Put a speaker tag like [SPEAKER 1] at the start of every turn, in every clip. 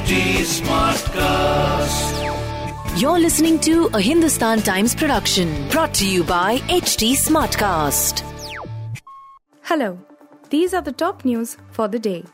[SPEAKER 1] HT Smartcast.
[SPEAKER 2] You're listening to a Hindustan Times production brought to you by HT Smartcast.
[SPEAKER 3] Hello, these are the top news for the day.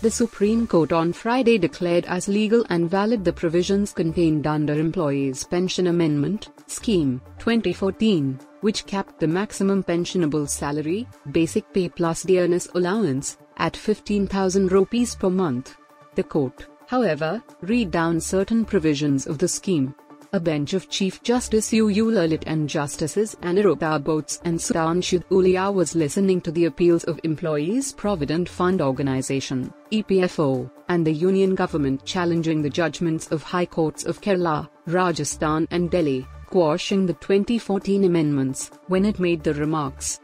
[SPEAKER 4] The Supreme Court on Friday declared as legal and valid the provisions contained under Employees Pension Amendment Scheme 2014, which capped the maximum pensionable salary, basic pay plus dearness allowance, at 15,000 rupees per month. The court, however, read down certain provisions of the scheme. A bench of Chief Justice U. U. Lalit and Justices Aniruddha Bose and Sudhanshu Dhulia was listening to the appeals of Employees Provident Fund Organization, EPFO, and the Union government challenging the judgments of High Courts of Kerala, Rajasthan and Delhi, quashing the 2014 amendments, when it made the remarks.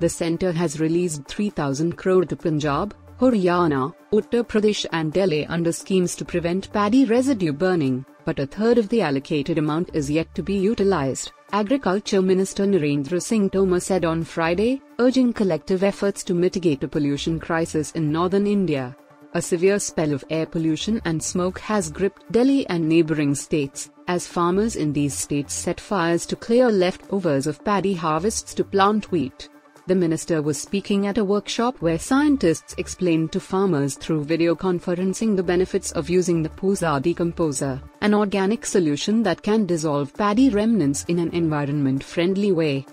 [SPEAKER 4] The centre has released 3,000 crore to Punjab, Haryana, Uttar Pradesh and Delhi under schemes to prevent paddy residue burning, but a third of the allocated amount is yet to be utilized, Agriculture Minister Narendra Singh Tomar said on Friday, urging collective efforts to mitigate a pollution crisis in northern India. A severe spell of air pollution and smoke has gripped Delhi and neighboring states, as farmers in these states set fires to clear leftovers of paddy harvests to plant wheat. The minister was speaking at a workshop where scientists explained to farmers through video conferencing the benefits of using the Pusa decomposer, an organic solution that can dissolve paddy remnants in an environment friendly way.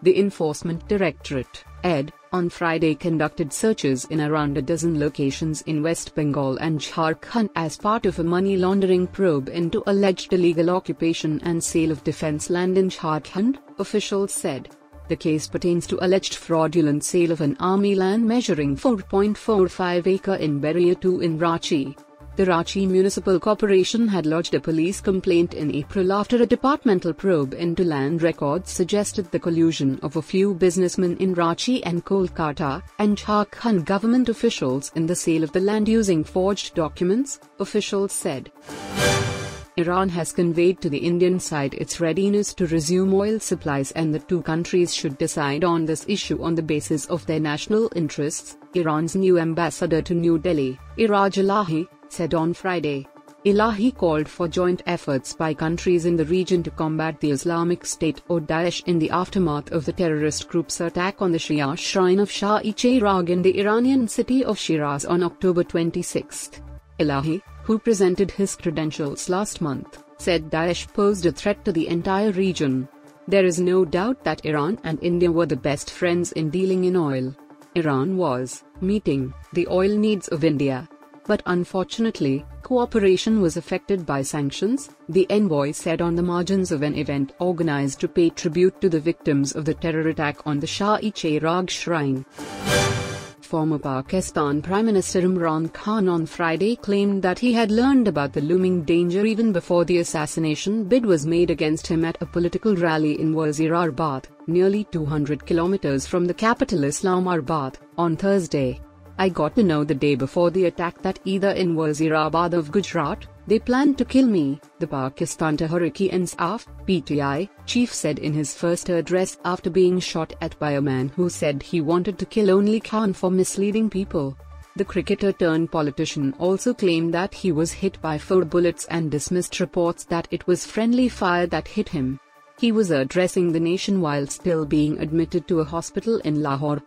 [SPEAKER 4] The Enforcement Directorate, ED, on Friday conducted searches in around a dozen locations in West Bengal and Jharkhand as part of a money laundering probe into alleged illegal occupation and sale of defense land in Jharkhand, officials said. The case pertains to alleged fraudulent sale of an army land measuring 4.45 acre in Bariatu in Ranchi. The Ranchi Municipal Corporation had lodged a police complaint in April after a departmental probe into land records suggested the collusion of a few businessmen in Ranchi and Kolkata and Jharkhand government officials in the sale of the land using forged documents, officials said. Iran has conveyed to the Indian side its readiness to resume oil supplies and the two countries should decide on this issue on the basis of their national interests, Iran's new ambassador to New Delhi, Iraj Elahi, said on Friday. Elahi called for joint efforts by countries in the region to combat the Islamic State or Daesh in the aftermath of the terrorist group's attack on the Shia shrine of Shah-e-Cheragh in the Iranian city of Shiraz on October 26. Elahi, who presented his credentials last month, said Daesh posed a threat to the entire region. There is no doubt that Iran and India were the best friends in dealing in oil. Iran was meeting the oil needs of India. But unfortunately, cooperation was affected by sanctions, the envoy said on the margins of an event organized to pay tribute to the victims of the terror attack on the Shah-e-Cheragh shrine. Former Pakistan Prime Minister Imran Khan on Friday claimed that he had learned about the looming danger even before the assassination bid was made against him at a political rally in Wazirabad, nearly 200 kilometers from the capital Islamabad, on Thursday. I got to know the day before the attack that either in Wazirabad of Gujrat, they planned to kill me, the Pakistan Tehreek-e-Insaf PTI chief said in his first address after being shot at by a man who said he wanted to kill only Khan for misleading people. The cricketer turned politician also claimed that he was hit by four bullets and dismissed reports that it was friendly fire that hit him. He was addressing the nation while still being admitted to a hospital in Lahore.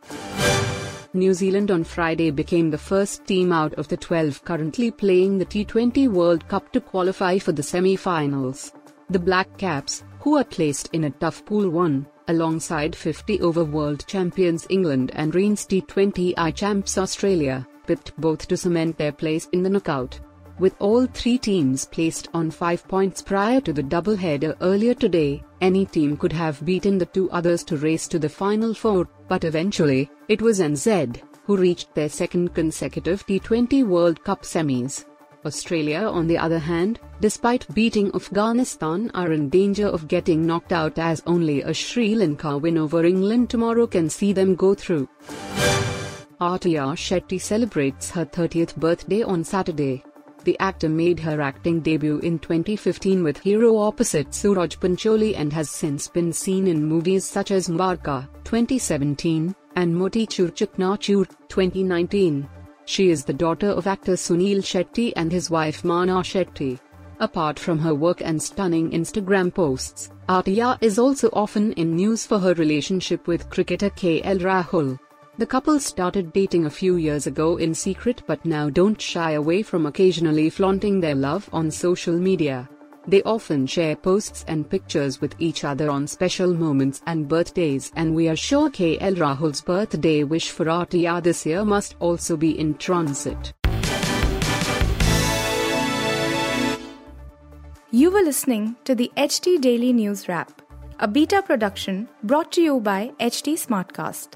[SPEAKER 4] New Zealand on Friday became the first team out of the 12 currently playing the T20 World Cup to qualify for the semi-finals. The Black Caps, who are placed in a tough Pool 1, alongside 50-over world champions England and reigns T20I champs Australia, pipped both to cement their place in the knockout. With all three teams placed on 5 points prior to the doubleheader earlier today, any team could have beaten the two others to race to the final four, but eventually, it was NZ who reached their second consecutive T20 World Cup semis. Australia, on the other hand, despite beating Afghanistan, are in danger of getting knocked out as only a Sri Lanka win over England tomorrow can see them go through. Athiya Shetty celebrates her 30th birthday on Saturday. The actor made her acting debut in 2015 with hero opposite Suraj Pancholi and has since been seen in movies such as Mubarakan 2017 and Motichoor Chaknachoor 2019. She is the daughter of actor Suniel Shetty and his wife Mana Shetty. Apart from her work and stunning Instagram posts, Athiya is also often in news for her relationship with cricketer KL Rahul. The couple started dating a few years ago in secret but now don't shy away from occasionally flaunting their love on social media. They often share posts and pictures with each other on special moments and birthdays and we are sure KL Rahul's birthday wish for Athiya this year must also be in transit.
[SPEAKER 3] You were listening to the HT Daily News Wrap, a beta production brought to you by HT Smartcast.